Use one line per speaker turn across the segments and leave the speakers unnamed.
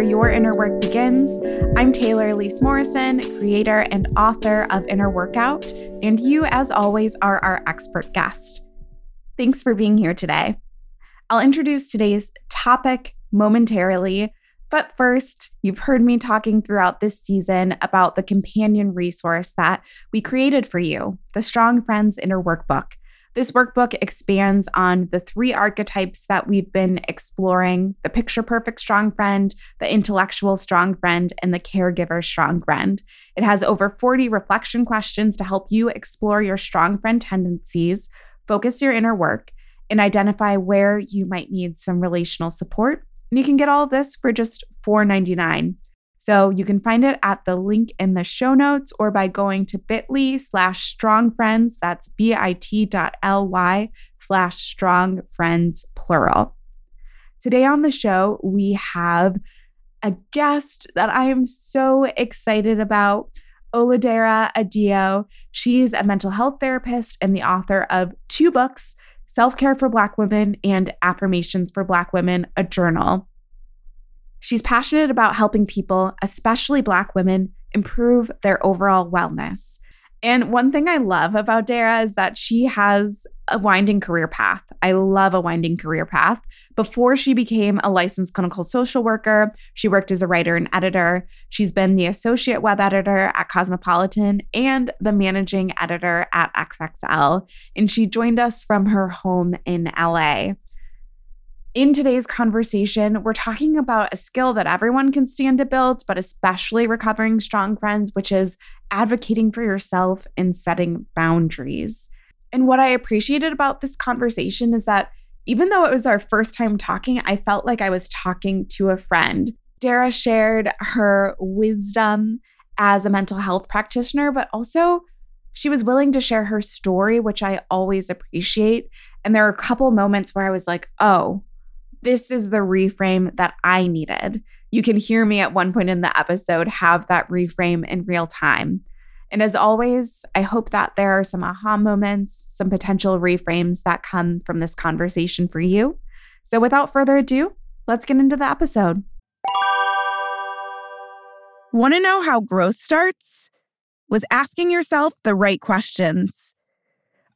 where your inner work begins. I'm Taylor Elyse Morrison, creator and author of Inner Workout, and you, as always, are our expert guest. Thanks for being here today. I'll introduce today's topic momentarily, but first, you've heard me talking throughout this season about the companion resource that we created for you, the Strong Friends Inner Workbook. This workbook expands on the three archetypes that we've been exploring the picture perfect strong friend, the intellectual strong friend, and the caregiver strong friend. It has over 40 reflection questions to help you explore your strong friend tendencies, focus your inner work, and identify where you might need some relational support. And you can get all of this for just $4.99. So you can find it at the link in the show notes or by going to bit.ly slash strong friends. That's bit.ly slash strong friends plural. Today on the show, we have a guest that I am so excited about. Oludara Adeeyo. She's a mental health therapist and the author of two books, Self Care for Black Women and Affirmations for Black Women, a journal. She's passionate about helping people, especially Black women, improve their overall wellness. And one thing I love about Dara is that she has a winding career path. I love a winding career path. Before she became a licensed clinical social worker, she worked as a writer and editor. She's been the associate web editor at Cosmopolitan and the managing editor at XXL. And she joined us from her home in LA. In today's conversation, we're talking about a skill that everyone can stand to build, but especially recovering strong friends, which is advocating for yourself and setting boundaries. And what I appreciated about this conversation is that even though it was our first time talking, I felt like I was talking to a friend. Dara shared her wisdom as a mental health practitioner, but also she was willing to share her story, which I always appreciate. And there are a couple moments where I was like, oh, this is the reframe that I needed. You can hear me at one point in the episode have that reframe in real time. And as always, I hope that there are some aha moments, some potential reframes that come from this conversation for you. So without further ado, let's get into the episode. Want to know how growth starts? With asking yourself the right questions.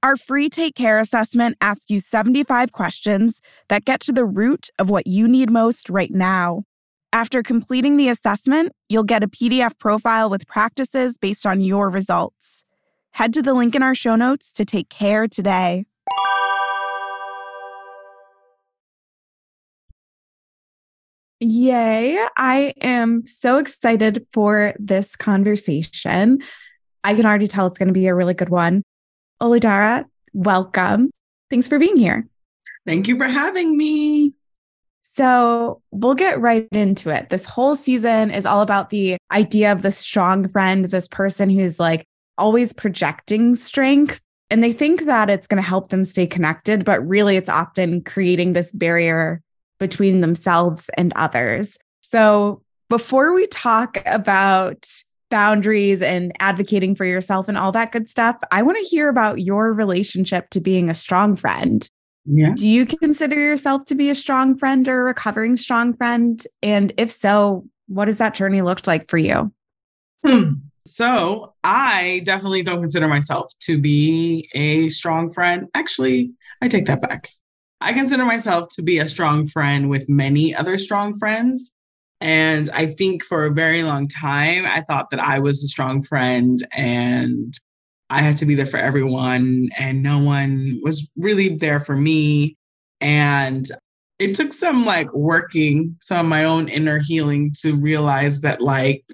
Our free Take Care assessment asks you 75 questions that get to the root of what you need most right now. After completing the assessment, you'll get a PDF profile with practices based on your results. Head to the link in our show notes to take care today. Yay. I am so excited for this conversation. I can already tell it's going to be a really good one. Oludara, welcome. Thanks for being here.
Thank you for having me.
So, we'll get right into it. This whole season is all about the idea of the strong friend, this person who's like always projecting strength. And they think that it's going to help them stay connected, but really it's often creating this barrier between themselves and others. So, before we talk about boundaries and advocating for yourself and all that good stuff. I want to hear about your relationship to being a strong friend.
Yeah.
Do you consider yourself to be a strong friend or a recovering strong friend? And if so, what does that journey looked like for you?
Hmm. So, I definitely don't consider myself to be a strong friend. Actually, I take that back. I consider myself to be a strong friend with many other strong friends. And I think for a very long time, I thought that I was a strong friend and I had to be there for everyone, and no one was really there for me. And it took some like working, some of my own inner healing to realize that, like,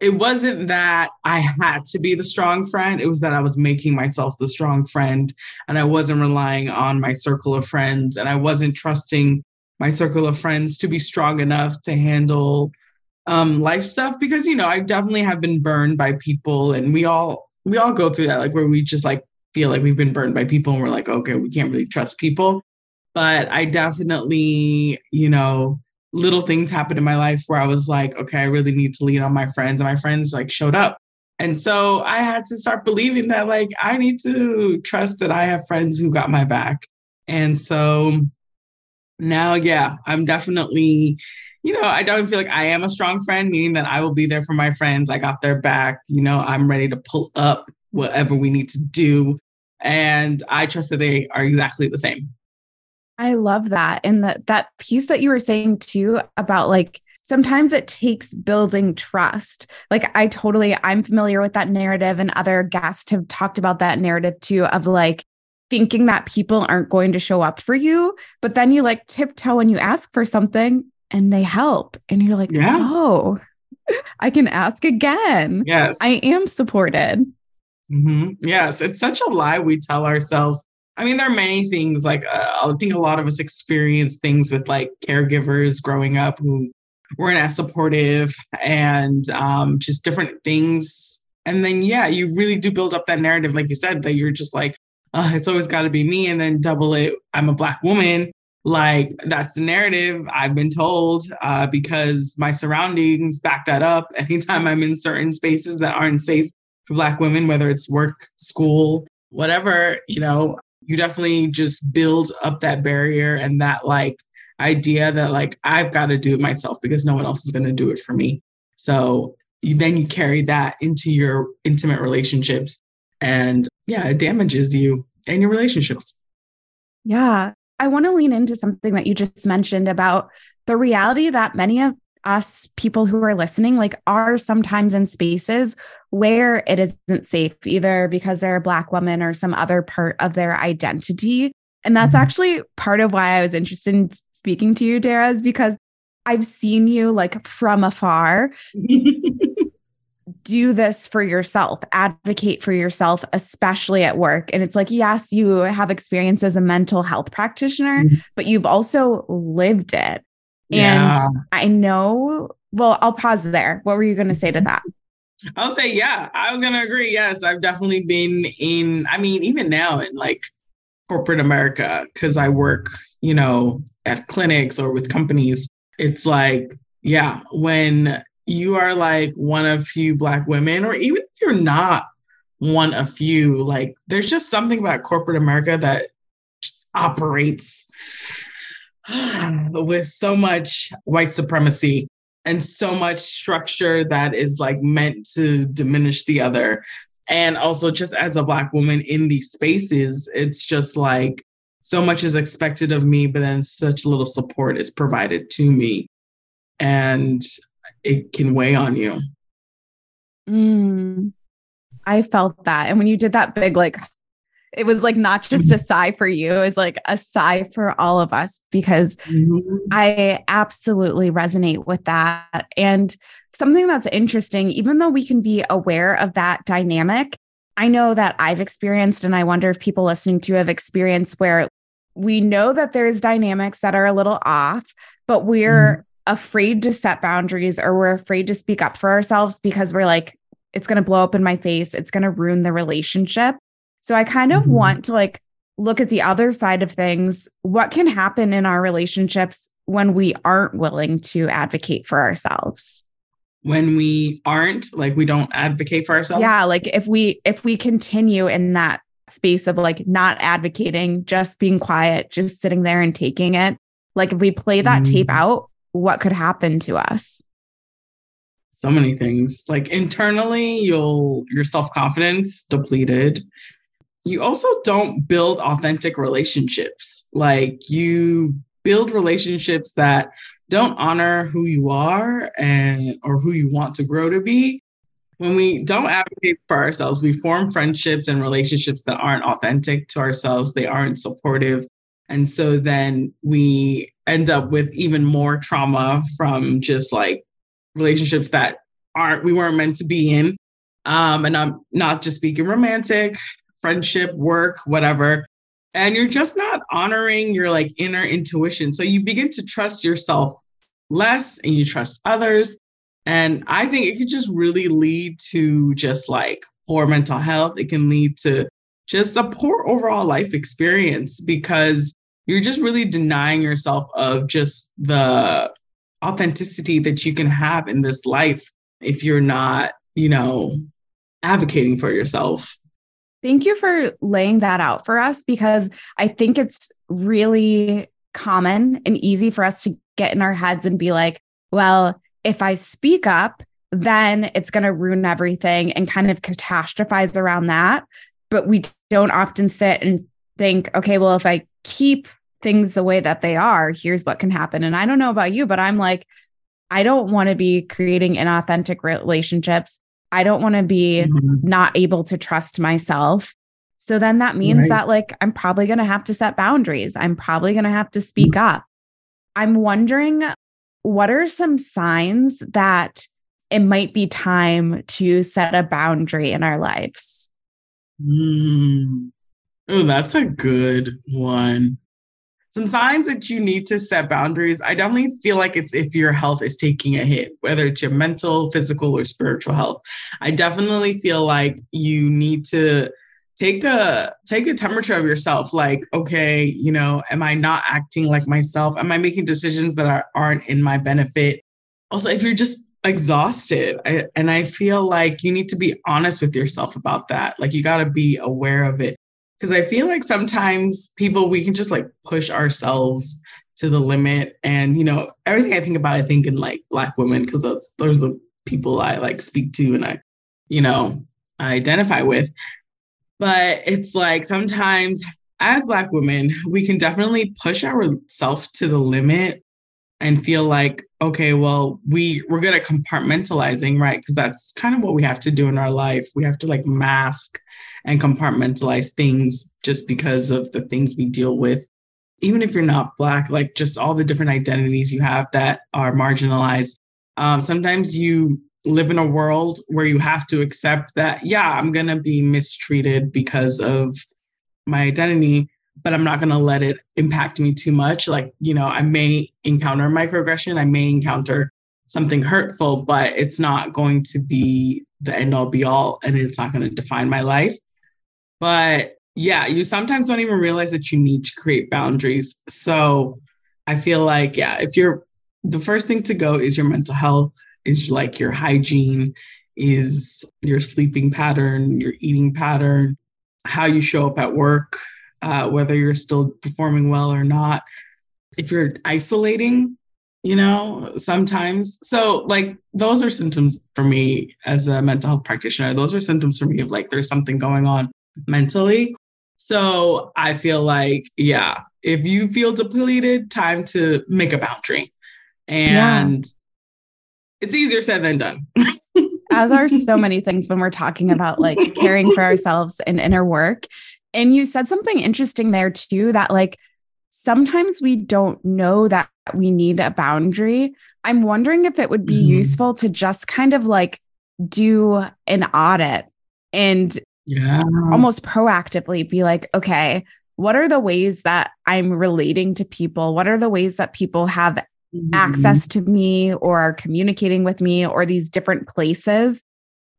it wasn't that I had to be the strong friend. It was that I was making myself the strong friend and I wasn't relying on my circle of friends and I wasn't trusting my circle of friends to be strong enough to handle um, life stuff because you know I definitely have been burned by people, and we all we all go through that like where we just like feel like we've been burned by people, and we're like, okay, we can't really trust people. But I definitely, you know, little things happened in my life where I was like, okay, I really need to lean on my friends, and my friends like showed up. And so I had to start believing that like I need to trust that I have friends who got my back. And so now, yeah, I'm definitely, you know, I don't feel like I am a strong friend, meaning that I will be there for my friends. I got their back. You know, I'm ready to pull up whatever we need to do. And I trust that they are exactly the same.
I love that. And that that piece that you were saying too about like sometimes it takes building trust. Like I totally I'm familiar with that narrative and other guests have talked about that narrative too of like thinking that people aren't going to show up for you, but then you like tiptoe and you ask for something and they help and you're like, yeah. "Oh, I can ask again."
Yes.
I am supported.
Mm-hmm. Yes, it's such a lie we tell ourselves I mean, there are many things like uh, I think a lot of us experience things with like caregivers growing up who weren't as supportive and um, just different things. And then, yeah, you really do build up that narrative, like you said, that you're just like, oh, it's always got to be me. And then double it, I'm a Black woman. Like that's the narrative I've been told uh, because my surroundings back that up. Anytime I'm in certain spaces that aren't safe for Black women, whether it's work, school, whatever, you know, you definitely just build up that barrier and that like idea that like I've got to do it myself because no one else is going to do it for me. So you, then you carry that into your intimate relationships and yeah, it damages you and your relationships.
Yeah. I want to lean into something that you just mentioned about the reality that many of us people who are listening like are sometimes in spaces where it isn't safe either because they're a black woman or some other part of their identity and that's mm-hmm. actually part of why i was interested in speaking to you dara is because i've seen you like from afar do this for yourself advocate for yourself especially at work and it's like yes you have experience as a mental health practitioner mm-hmm. but you've also lived it yeah. And I know, well, I'll pause there. What were you going to say to that?
I'll say, yeah, I was going to agree. Yes, I've definitely been in, I mean, even now in like corporate America, because I work, you know, at clinics or with companies, it's like, yeah, when you are like one of few Black women, or even if you're not one of few, like there's just something about corporate America that just operates with so much white supremacy and so much structure that is like meant to diminish the other. And also, just as a Black woman in these spaces, it's just like so much is expected of me, but then such little support is provided to me. And it can weigh on you.
Mm, I felt that. And when you did that big, like, it was like not just a sigh for you, it was like a sigh for all of us because mm-hmm. I absolutely resonate with that. And something that's interesting, even though we can be aware of that dynamic, I know that I've experienced, and I wonder if people listening to have experienced where we know that there's dynamics that are a little off, but we're mm-hmm. Afraid to set boundaries or we're afraid to speak up for ourselves because we're like, it's going to blow up in my face. It's going to ruin the relationship. So I kind of mm-hmm. want to like look at the other side of things. What can happen in our relationships when we aren't willing to advocate for ourselves?
When we aren't, like we don't advocate for ourselves?
Yeah, like if we if we continue in that space of like not advocating, just being quiet, just sitting there and taking it. Like if we play that mm. tape out, what could happen to us?
So many things. Like internally, you'll your self-confidence depleted you also don't build authentic relationships. Like you build relationships that don't honor who you are and or who you want to grow to be. When we don't advocate for ourselves, we form friendships and relationships that aren't authentic to ourselves, they aren't supportive. And so then we end up with even more trauma from just like relationships that aren't we weren't meant to be in. Um, and I'm not just speaking romantic, friendship, work, whatever. And you're just not honoring your like inner intuition. So you begin to trust yourself less and you trust others. And I think it could just really lead to just like poor mental health. It can lead to just a poor overall life experience because you're just really denying yourself of just the authenticity that you can have in this life if you're not, you know, advocating for yourself.
Thank you for laying that out for us because I think it's really common and easy for us to get in our heads and be like, well, if I speak up, then it's going to ruin everything and kind of catastrophize around that. But we don't often sit and think, okay, well, if I keep things the way that they are, here's what can happen. And I don't know about you, but I'm like, I don't want to be creating inauthentic relationships. I don't want to be mm-hmm. not able to trust myself. So then that means right. that like I'm probably going to have to set boundaries. I'm probably going to have to speak mm-hmm. up. I'm wondering what are some signs that it might be time to set a boundary in our lives?
Mm. Oh, that's a good one. Some signs that you need to set boundaries. I definitely feel like it's if your health is taking a hit, whether it's your mental, physical, or spiritual health. I definitely feel like you need to take a take a temperature of yourself like okay you know am i not acting like myself am i making decisions that are, aren't in my benefit also if you're just exhausted I, and i feel like you need to be honest with yourself about that like you got to be aware of it because I feel like sometimes people we can just like push ourselves to the limit, and you know everything I think about, I think in like Black women because those those are the people I like speak to and I, you know, I identify with. But it's like sometimes as Black women, we can definitely push ourselves to the limit and feel like okay well we we're good at compartmentalizing right? Because that's kind of what we have to do in our life. We have to like mask and compartmentalize things just because of the things we deal with even if you're not black like just all the different identities you have that are marginalized um, sometimes you live in a world where you have to accept that yeah i'm going to be mistreated because of my identity but I'm not going to let it impact me too much. Like, you know, I may encounter microaggression, I may encounter something hurtful, but it's not going to be the end all be all and it's not going to define my life. But yeah, you sometimes don't even realize that you need to create boundaries. So I feel like, yeah, if you're the first thing to go is your mental health, is like your hygiene, is your sleeping pattern, your eating pattern, how you show up at work, uh, whether you're still performing well or not. If you're isolating, you know, sometimes. So, like, those are symptoms for me as a mental health practitioner. Those are symptoms for me of like there's something going on mentally. So, I feel like, yeah, if you feel depleted, time to make a boundary. And yeah. it's easier said than done.
as are so many things when we're talking about like caring for ourselves and inner work and you said something interesting there too that like sometimes we don't know that we need a boundary. I'm wondering if it would be mm-hmm. useful to just kind of like do an audit and
yeah.
almost proactively be like, okay, what are the ways that I'm relating to people? What are the ways that people have mm-hmm. access to me or are communicating with me or these different places?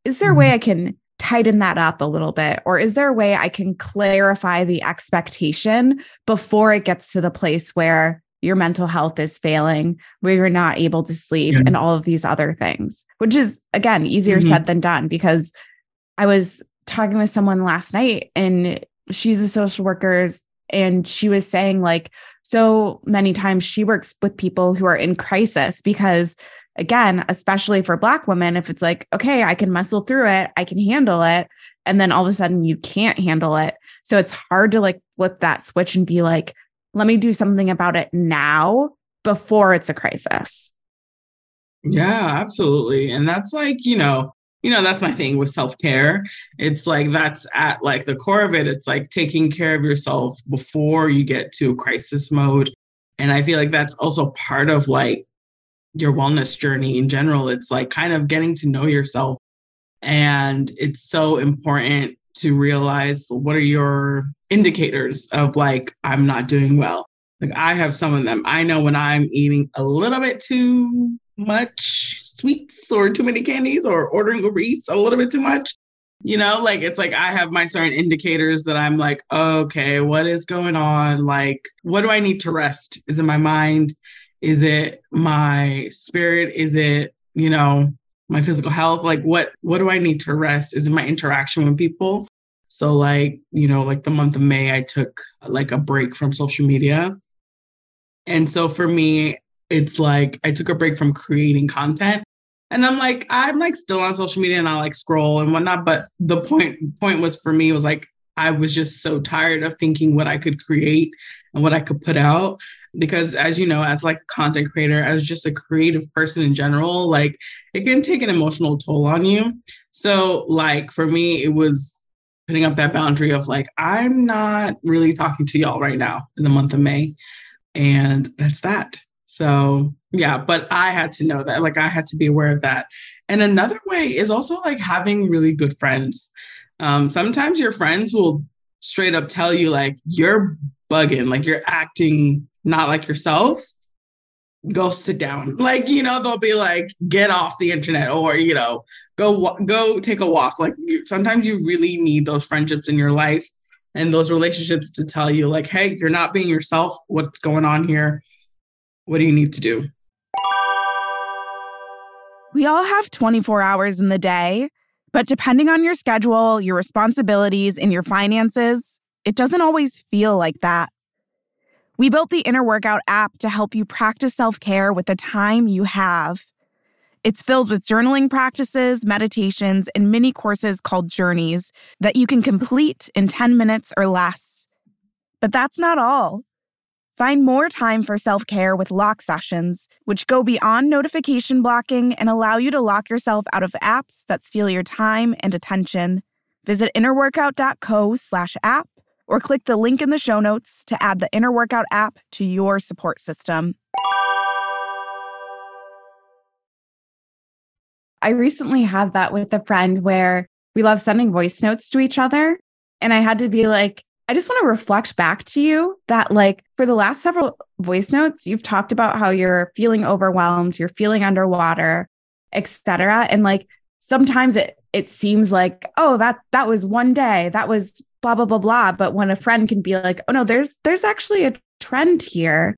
Is there mm-hmm. a way mm-hmm. I can tighten that up a little bit? Or is there a way I can clarify the expectation before it gets to the place where your mental health is failing, where you're not able to sleep, yeah. and all of these other things, which is, again, easier mm-hmm. said than done because I was talking with someone last night and she's a social worker and she was saying like so many times she works with people who are in crisis because again, especially for Black women, if it's like, okay, I can muscle through it, I can handle it. And then all of a sudden you can't handle it. So it's hard to like flip that switch and be like, let me do something about it now before it's a crisis.
Yeah, absolutely. And that's like, you know, you know, that's my thing with self care. It's like that's at like the core of it. It's like taking care of yourself before you get to crisis mode. And I feel like that's also part of like your wellness journey in general. It's like kind of getting to know yourself. And it's so important to realize what are your indicators of like, I'm not doing well. Like, I have some of them. I know when I'm eating a little bit too much sweets or too many candies or ordering Uber Eats a little bit too much. You know, like it's like I have my certain indicators that I'm like, okay, what is going on? Like, what do I need to rest? Is it my mind? Is it my spirit? Is it, you know, my physical health? Like what what do I need to rest? Is it my interaction with people? So like, you know, like the month of May, I took like a break from social media. And so for me, it's like I took a break from creating content. And I'm like, I'm like still on social media and I like scroll and whatnot. But the point point was for me was like I was just so tired of thinking what I could create and what I could put out. Because as you know, as like a content creator, as just a creative person in general, like it can take an emotional toll on you. So like for me, it was putting up that boundary of like, I'm not really talking to y'all right now in the month of May. And that's that. So yeah, but I had to know that, like I had to be aware of that. And another way is also like having really good friends. Um, sometimes your friends will straight up tell you like you're bugging, like you're acting not like yourself. Go sit down. Like, you know, they'll be like, get off the internet or, you know, go go take a walk. Like sometimes you really need those friendships in your life and those relationships to tell you like, hey, you're not being yourself. What's going on here? What do you need to do?
We all have 24 hours in the day. But depending on your schedule, your responsibilities, and your finances, it doesn't always feel like that. We built the Inner Workout app to help you practice self care with the time you have. It's filled with journaling practices, meditations, and mini courses called Journeys that you can complete in 10 minutes or less. But that's not all. Find more time for self care with lock sessions, which go beyond notification blocking and allow you to lock yourself out of apps that steal your time and attention. Visit innerworkout.co slash app or click the link in the show notes to add the Inner Workout app to your support system. I recently had that with a friend where we love sending voice notes to each other. And I had to be like, I just want to reflect back to you that, like, for the last several voice notes, you've talked about how you're feeling overwhelmed, you're feeling underwater, etc. And like, sometimes it it seems like, oh, that that was one day, that was blah blah blah blah. But when a friend can be like, oh no, there's there's actually a trend here.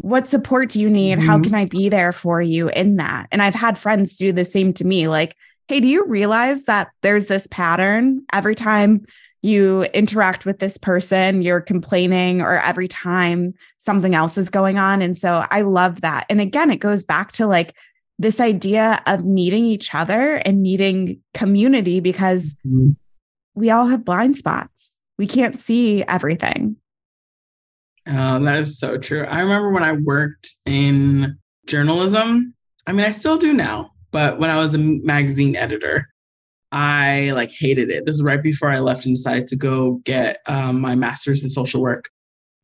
What support do you need? Mm-hmm. How can I be there for you in that? And I've had friends do the same to me, like, hey, do you realize that there's this pattern every time you interact with this person, you're complaining, or every time something else is going on. And so I love that. And again, it goes back to like this idea of needing each other and needing community because mm-hmm. we all have blind spots. We can't see everything.
Oh, that is so true. I remember when I worked in journalism. I mean, I still do now, but when I was a magazine editor, I like hated it. This is right before I left and decided to go get um, my master's in social work.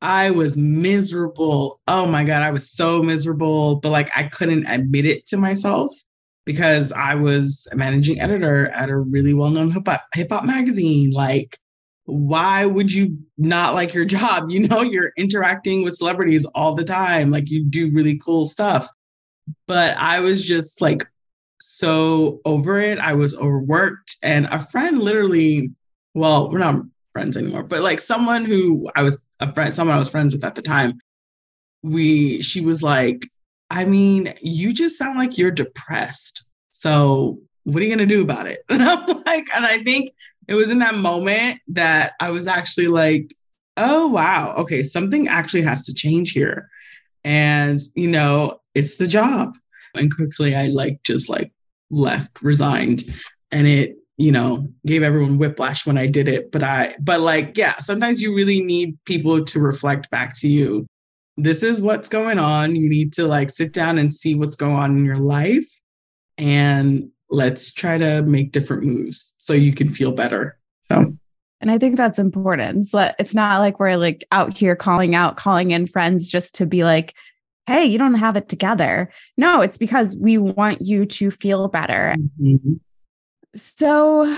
I was miserable. Oh my God, I was so miserable, but like I couldn't admit it to myself because I was a managing editor at a really well known hip hop magazine. Like, why would you not like your job? You know, you're interacting with celebrities all the time, like, you do really cool stuff. But I was just like so over it. I was overworked. And a friend literally, well, we're not friends anymore, but like someone who I was a friend, someone I was friends with at the time, we, she was like, I mean, you just sound like you're depressed. So what are you going to do about it? And I'm like, and I think it was in that moment that I was actually like, oh, wow. Okay. Something actually has to change here. And, you know, it's the job and quickly I like just like left, resigned, and it you know gave everyone whiplash when I did it. But I but like yeah, sometimes you really need people to reflect back to you. This is what's going on. You need to like sit down and see what's going on in your life, and let's try to make different moves so you can feel better. So.
And I think that's important. So it's not like we're like out here calling out, calling in friends just to be like, hey, you don't have it together. No, it's because we want you to feel better. Mm-hmm. So,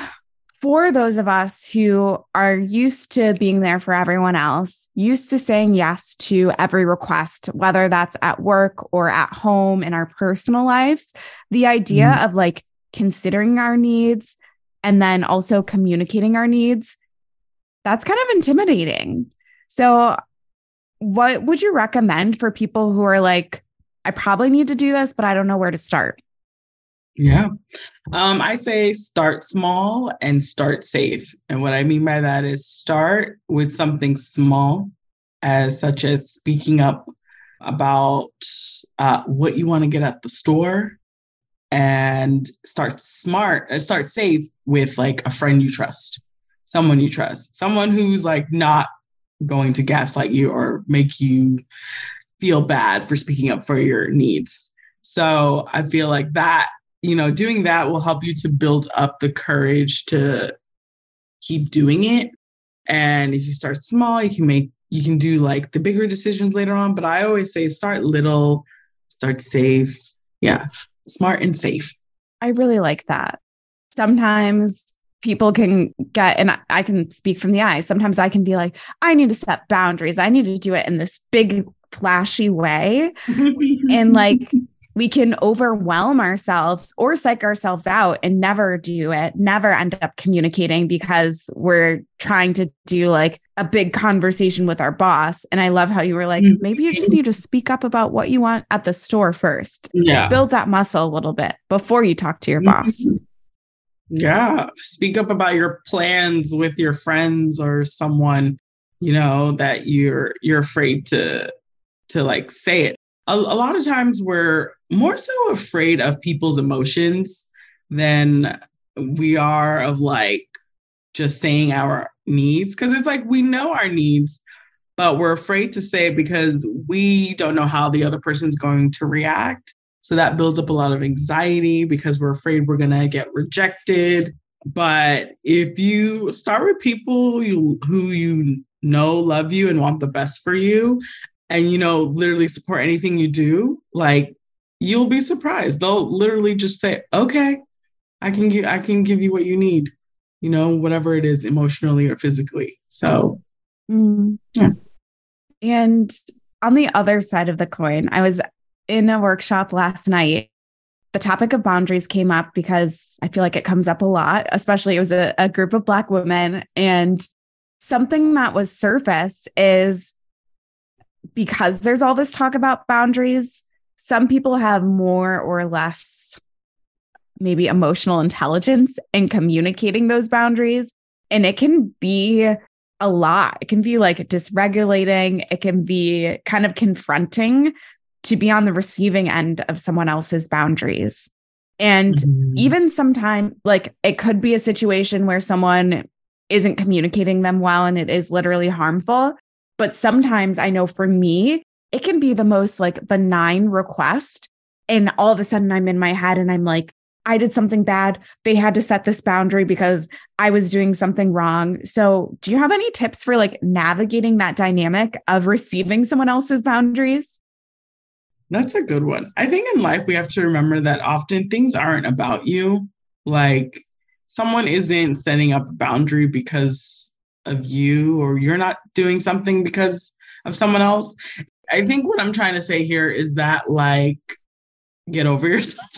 for those of us who are used to being there for everyone else, used to saying yes to every request, whether that's at work or at home in our personal lives, the idea mm-hmm. of like considering our needs and then also communicating our needs, that's kind of intimidating. So what would you recommend for people who are like, I probably need to do this, but I don't know where to start?
Yeah. Um, I say start small and start safe. And what I mean by that is start with something small, as such as speaking up about uh, what you want to get at the store and start smart, uh, start safe with like a friend you trust, someone you trust, someone who's like not going to gaslight you or make you feel bad for speaking up for your needs. So I feel like that, you know, doing that will help you to build up the courage to keep doing it. And if you start small, you can make, you can do like the bigger decisions later on. But I always say start little, start safe. Yeah, smart and safe.
I really like that. Sometimes people can get, and I can speak from the eyes. Sometimes I can be like, I need to set boundaries. I need to do it in this big, flashy way. and like, we can overwhelm ourselves or psych ourselves out and never do it, never end up communicating because we're trying to do like a big conversation with our boss. And I love how you were like, mm-hmm. maybe you just need to speak up about what you want at the store first.
Yeah.
Build that muscle a little bit before you talk to your boss. Mm-hmm.
Yeah. Speak up about your plans with your friends or someone, you know, that you're you're afraid to to like say it. A, a lot of times we're more so afraid of people's emotions than we are of like just saying our needs because it's like we know our needs but we're afraid to say it because we don't know how the other person's going to react so that builds up a lot of anxiety because we're afraid we're going to get rejected. But if you start with people you, who you know love you and want the best for you, and you know, literally support anything you do, like you'll be surprised. They'll literally just say, okay, I can give I can give you what you need, you know, whatever it is, emotionally or physically. So
mm. yeah. And on the other side of the coin, I was in a workshop last night, the topic of boundaries came up because I feel like it comes up a lot, especially it was a, a group of Black women. And something that was surfaced is because there's all this talk about boundaries, some people have more or less maybe emotional intelligence in communicating those boundaries. And it can be a lot. It can be like dysregulating, it can be kind of confronting to be on the receiving end of someone else's boundaries. And mm-hmm. even sometimes, like it could be a situation where someone isn't communicating them well and it is literally harmful. But sometimes I know for me, it can be the most like benign request. And all of a sudden I'm in my head and I'm like, I did something bad. They had to set this boundary because I was doing something wrong. So, do you have any tips for like navigating that dynamic of receiving someone else's boundaries?
That's a good one. I think in life, we have to remember that often things aren't about you. Like someone isn't setting up a boundary because of you, or you're not doing something because of someone else. I think what I'm trying to say here is that, like, get over yourself.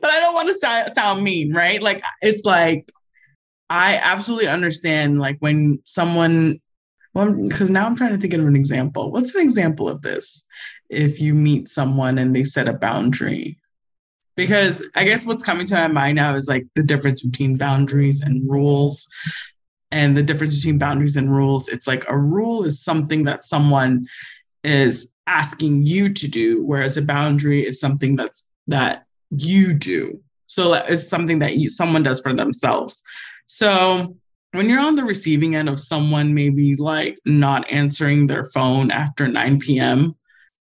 but I don't want to sound, mean, right? Like, it's like, I absolutely understand, like, when someone well, because now I'm trying to think of an example. What's an example of this? If you meet someone and they set a boundary, because I guess what's coming to my mind now is like the difference between boundaries and rules. And the difference between boundaries and rules, it's like a rule is something that someone is asking you to do, whereas a boundary is something that's that you do. So it's something that you someone does for themselves. So when you're on the receiving end of someone maybe like not answering their phone after 9 p.m.,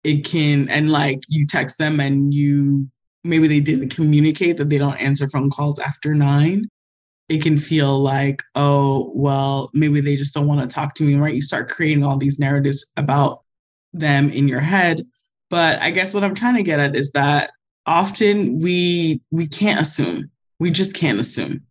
it can, and like you text them and you maybe they didn't communicate that they don't answer phone calls after nine. It can feel like, oh, well, maybe they just don't want to talk to me, right? You start creating all these narratives about them in your head. But I guess what I'm trying to get at is that often we we can't assume. We just can't assume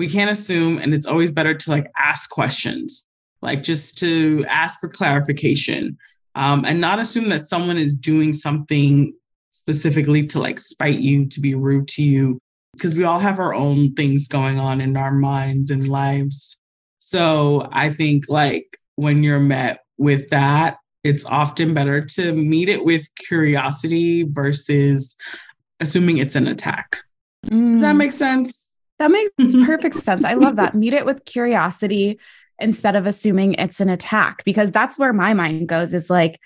we can't assume and it's always better to like ask questions like just to ask for clarification um, and not assume that someone is doing something specifically to like spite you to be rude to you because we all have our own things going on in our minds and lives so i think like when you're met with that it's often better to meet it with curiosity versus assuming it's an attack mm. does that mm. make sense
that makes perfect sense. I love that. Meet it with curiosity instead of assuming it's an attack because that's where my mind goes is like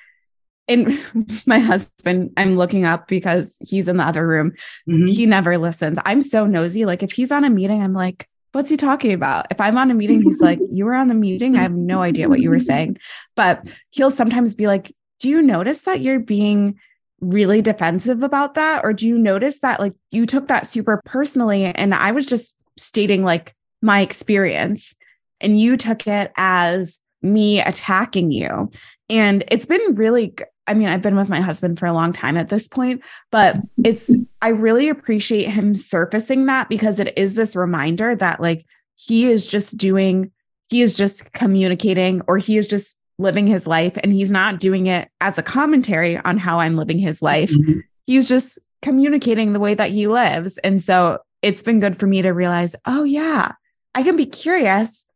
and my husband, I'm looking up because he's in the other room. Mm-hmm. He never listens. I'm so nosy. Like if he's on a meeting, I'm like, what's he talking about? If I'm on a meeting, he's like, you were on the meeting. I have no idea what you were saying. But he'll sometimes be like, do you notice that you're being really defensive about that? Or do you notice that like you took that super personally? And I was just stating like my experience and you took it as me attacking you. And it's been really, I mean, I've been with my husband for a long time at this point, but it's, I really appreciate him surfacing that because it is this reminder that like he is just doing, he is just communicating or he is just living his life and he's not doing it as a commentary on how I'm living his life. Mm-hmm. He's just communicating the way that he lives. And so it's been good for me to realize, oh, yeah, I can be curious.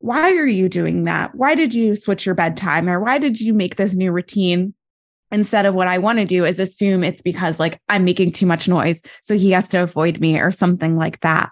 Why are you doing that? Why did you switch your bedtime or why did you make this new routine? Instead of what I want to do is assume it's because like I'm making too much noise. So he has to avoid me or something like that.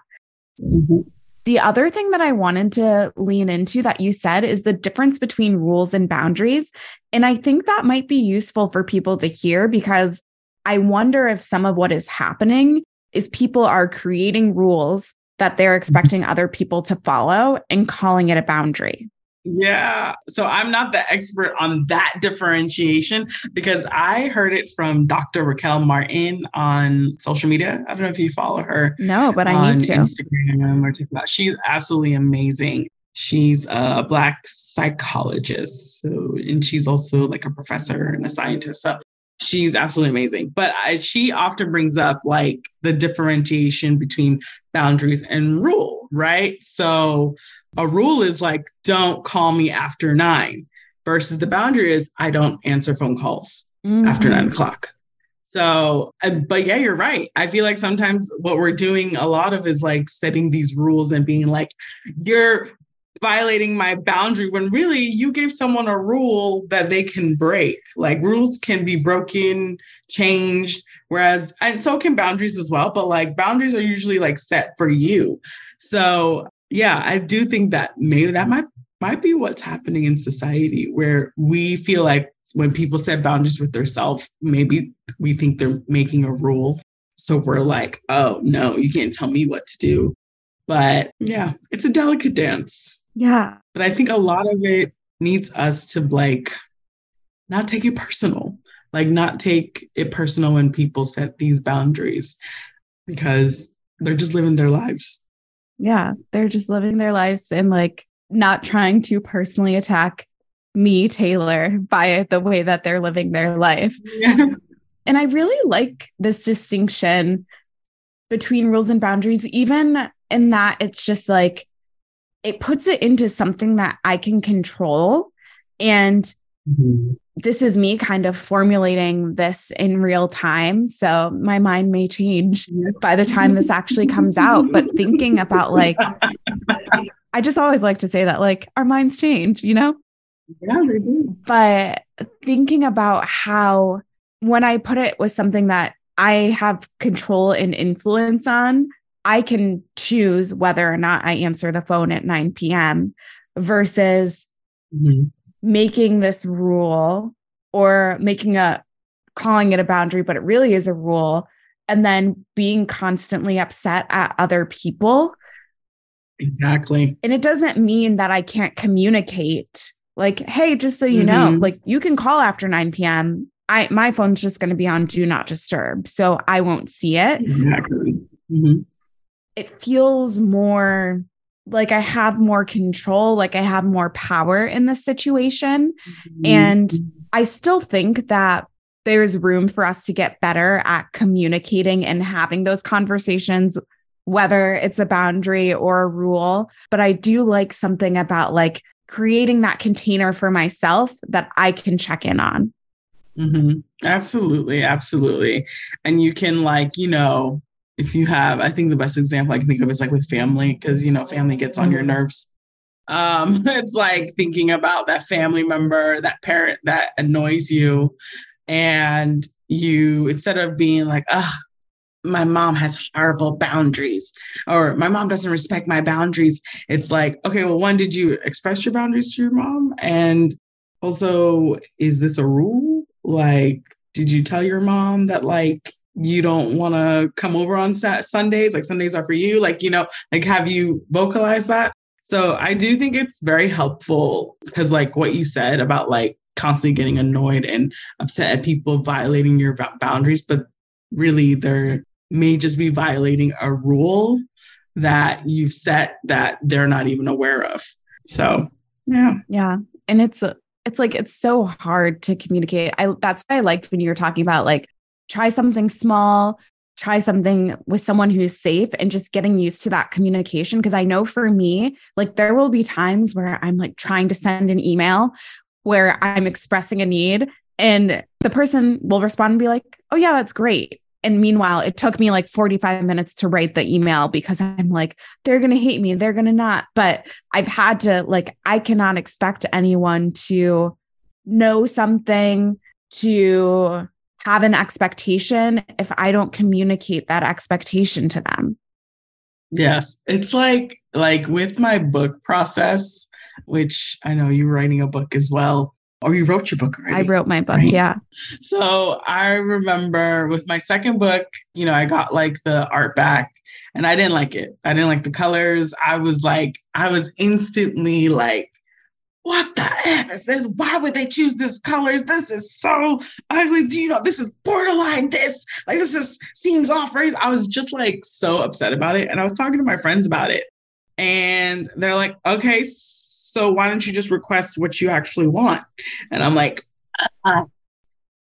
Mm-hmm. The other thing that I wanted to lean into that you said is the difference between rules and boundaries. And I think that might be useful for people to hear because I wonder if some of what is happening is people are creating rules that they're mm-hmm. expecting other people to follow and calling it a boundary.
Yeah. So I'm not the expert on that differentiation because I heard it from Dr. Raquel Martin on social media. I don't know if you follow her.
No, but I need to.
Instagram or TikTok. She's absolutely amazing. She's a black psychologist. So, and she's also like a professor and a scientist. So she's absolutely amazing. But I, she often brings up like the differentiation between boundaries and rule, right? So a rule is like, don't call me after nine, versus the boundary is, I don't answer phone calls mm-hmm. after nine o'clock. So, but yeah, you're right. I feel like sometimes what we're doing a lot of is like setting these rules and being like, you're violating my boundary when really you gave someone a rule that they can break. Like rules can be broken, changed, whereas, and so can boundaries as well. But like boundaries are usually like set for you. So yeah, I do think that maybe that might might be what's happening in society where we feel like when people set boundaries with themselves, maybe we think they're making a rule. So we're like, oh no, you can't tell me what to do. But yeah, it's a delicate dance.
Yeah.
But I think a lot of it needs us to like not take it personal, like not take it personal when people set these boundaries because they're just living their lives.
Yeah. They're just living their lives and like not trying to personally attack me, Taylor, by the way that they're living their life. Yes. And I really like this distinction between rules and boundaries, even in that it's just like it puts it into something that I can control. And mm-hmm. this is me kind of formulating this in real time. So my mind may change by the time this actually comes out. But thinking about like, I just always like to say that like our minds change, you know?
Yeah, they do.
But thinking about how when I put it with something that I have control and influence on, I can choose whether or not I answer the phone at 9 p.m. versus mm-hmm. making this rule or making a calling it a boundary, but it really is a rule. And then being constantly upset at other people.
Exactly.
And it doesn't mean that I can't communicate. Like, hey, just so you mm-hmm. know, like you can call after 9 p.m. I my phone's just going to be on do not disturb. So I won't see it.
Exactly. Mm-hmm
it feels more like I have more control, like I have more power in the situation. Mm-hmm. And I still think that there's room for us to get better at communicating and having those conversations, whether it's a boundary or a rule. But I do like something about like creating that container for myself that I can check in on.
Mm-hmm. Absolutely. Absolutely. And you can, like, you know, if you have, I think the best example I can think of is like with family, because you know, family gets on your mm-hmm. nerves. Um, it's like thinking about that family member, that parent that annoys you, and you instead of being like, ah, my mom has horrible boundaries, or my mom doesn't respect my boundaries. It's like, okay, well, one, did you express your boundaries to your mom? And also, is this a rule? Like, did you tell your mom that like you don't want to come over on sat- Sundays? Like Sundays are for you. Like you know, like have you vocalized that? So I do think it's very helpful because like what you said about like constantly getting annoyed and upset at people violating your boundaries, but really they're may just be violating a rule that you've set that they're not even aware of. So, yeah.
Yeah. And it's it's like it's so hard to communicate. I that's why I liked when you were talking about like try something small, try something with someone who's safe and just getting used to that communication because I know for me, like there will be times where I'm like trying to send an email where I'm expressing a need and the person will respond and be like, "Oh yeah, that's great." And meanwhile, it took me like 45 minutes to write the email because I'm like, they're going to hate me. They're going to not. But I've had to, like, I cannot expect anyone to know something, to have an expectation if I don't communicate that expectation to them.
Yes. It's like, like with my book process, which I know you're writing a book as well or you wrote your book already.
I wrote my book, right? yeah.
So I remember with my second book, you know, I got like the art back and I didn't like it. I didn't like the colors. I was like, I was instantly like, what the F is this? Why would they choose this colors? This is so ugly. Do you know this is borderline this? Like this is seems off race. I was just like so upset about it. And I was talking to my friends about it. And they're like, okay, so why don't you just request what you actually want? And I'm like, uh,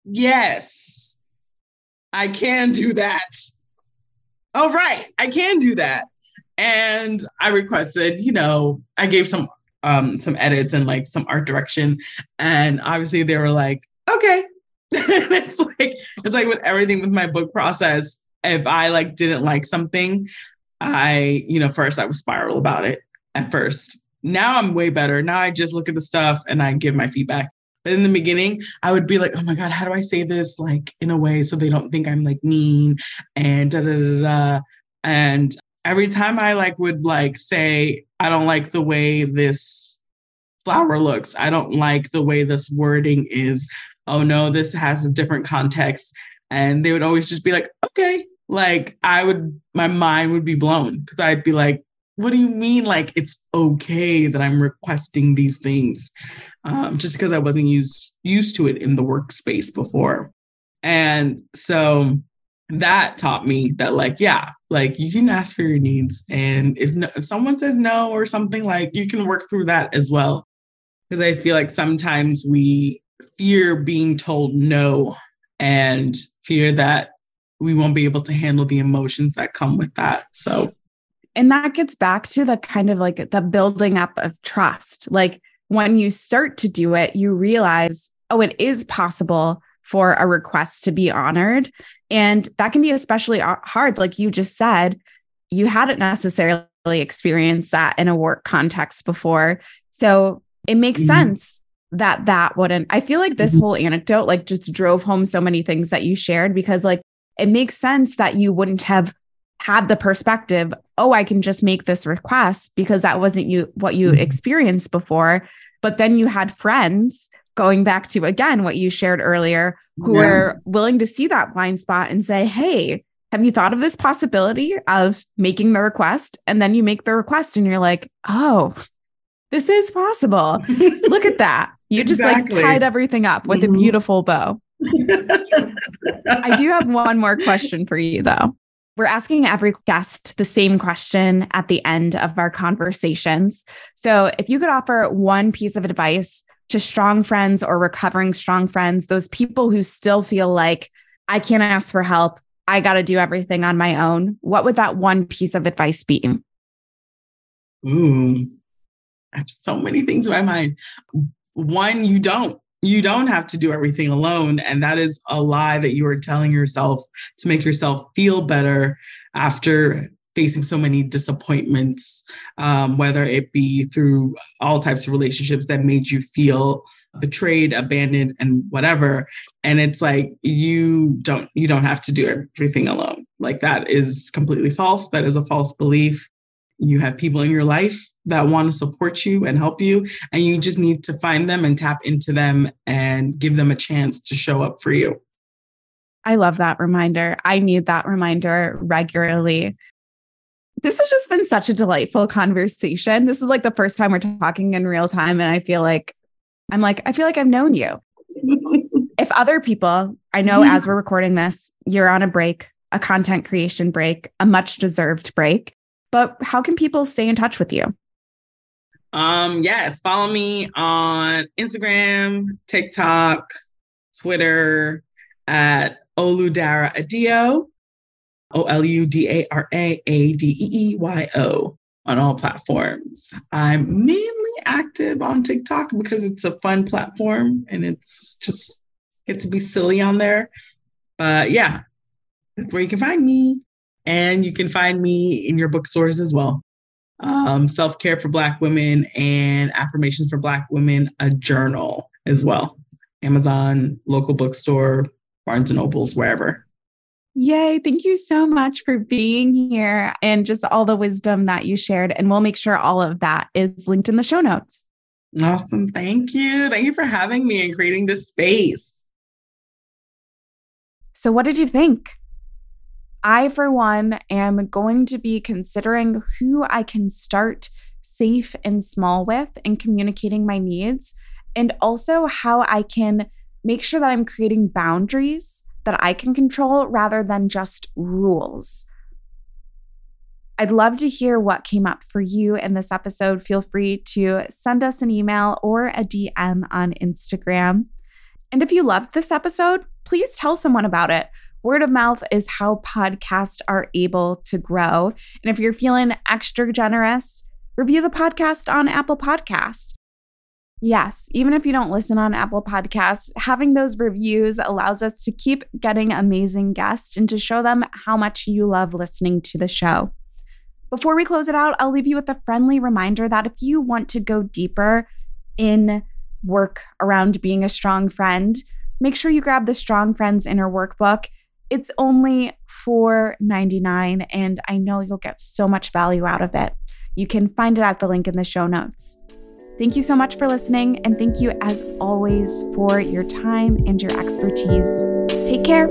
yes, I can do that. All right, I can do that. And I requested, you know, I gave some um some edits and like some art direction. And obviously they were like, okay. it's like it's like with everything with my book process. If I like didn't like something, I, you know, first I was spiral about it at first. Now I'm way better. Now I just look at the stuff and I give my feedback. But in the beginning, I would be like, oh my God, how do I say this like in a way so they don't think I'm like mean and da da da da. And every time I like would like say, I don't like the way this flower looks. I don't like the way this wording is. Oh no, this has a different context. And they would always just be like, okay. Like I would, my mind would be blown because I'd be like, what do you mean like it's okay that i'm requesting these things um, just because i wasn't used used to it in the workspace before and so that taught me that like yeah like you can ask for your needs and if, no, if someone says no or something like you can work through that as well because i feel like sometimes we fear being told no and fear that we won't be able to handle the emotions that come with that so
and that gets back to the kind of like the building up of trust. Like when you start to do it, you realize, oh, it is possible for a request to be honored. And that can be especially hard. Like you just said, you hadn't necessarily experienced that in a work context before. So it makes mm-hmm. sense that that wouldn't. I feel like this mm-hmm. whole anecdote like just drove home so many things that you shared because like it makes sense that you wouldn't have had the perspective, oh, I can just make this request because that wasn't you what you mm-hmm. experienced before. But then you had friends going back to again what you shared earlier who yeah. were willing to see that blind spot and say, hey, have you thought of this possibility of making the request? And then you make the request and you're like, oh, this is possible. Look at that. You just exactly. like tied everything up with mm-hmm. a beautiful bow. I do have one more question for you though. We're asking every guest the same question at the end of our conversations. So, if you could offer one piece of advice to strong friends or recovering strong friends, those people who still feel like I can't ask for help, I got to do everything on my own, what would that one piece of advice be?
Ooh, I have so many things in my mind. One, you don't you don't have to do everything alone. And that is a lie that you are telling yourself to make yourself feel better after facing so many disappointments, um, whether it be through all types of relationships that made you feel betrayed abandoned and whatever. And it's like you don't you don't have to do everything alone. Like that is completely false. That is a false belief you have people in your life that want to support you and help you, and you just need to find them and tap into them and give them a chance to show up for you.
I love that reminder. I need that reminder regularly. This has just been such a delightful conversation. This is like the first time we're talking in real time. And I feel like, I'm like, I feel like I've known you. if other people, I know as we're recording this, you're on a break, a content creation break, a much deserved break. But how can people stay in touch with you?
Um, yes, follow me on Instagram, TikTok, Twitter at Oludara Adeeyo, O L U D A R A A D E E Y O on all platforms. I'm mainly active on TikTok because it's a fun platform and it's just get to be silly on there. But yeah, that's where you can find me. And you can find me in your bookstores as well. Um, Self Care for Black Women and Affirmations for Black Women, a journal as well. Amazon, local bookstore, Barnes and Nobles, wherever.
Yay. Thank you so much for being here and just all the wisdom that you shared. And we'll make sure all of that is linked in the show notes.
Awesome. Thank you. Thank you for having me and creating this space.
So, what did you think? I, for one, am going to be considering who I can start safe and small with in communicating my needs, and also how I can make sure that I'm creating boundaries that I can control rather than just rules. I'd love to hear what came up for you in this episode. Feel free to send us an email or a DM on Instagram. And if you loved this episode, please tell someone about it. Word of mouth is how podcasts are able to grow. And if you're feeling extra generous, review the podcast on Apple Podcast. Yes, even if you don't listen on Apple Podcasts, having those reviews allows us to keep getting amazing guests and to show them how much you love listening to the show. Before we close it out, I'll leave you with a friendly reminder that if you want to go deeper in work around being a strong friend, make sure you grab the Strong Friends Inner Workbook. It's only $4.99, and I know you'll get so much value out of it. You can find it at the link in the show notes. Thank you so much for listening, and thank you as always for your time and your expertise. Take care.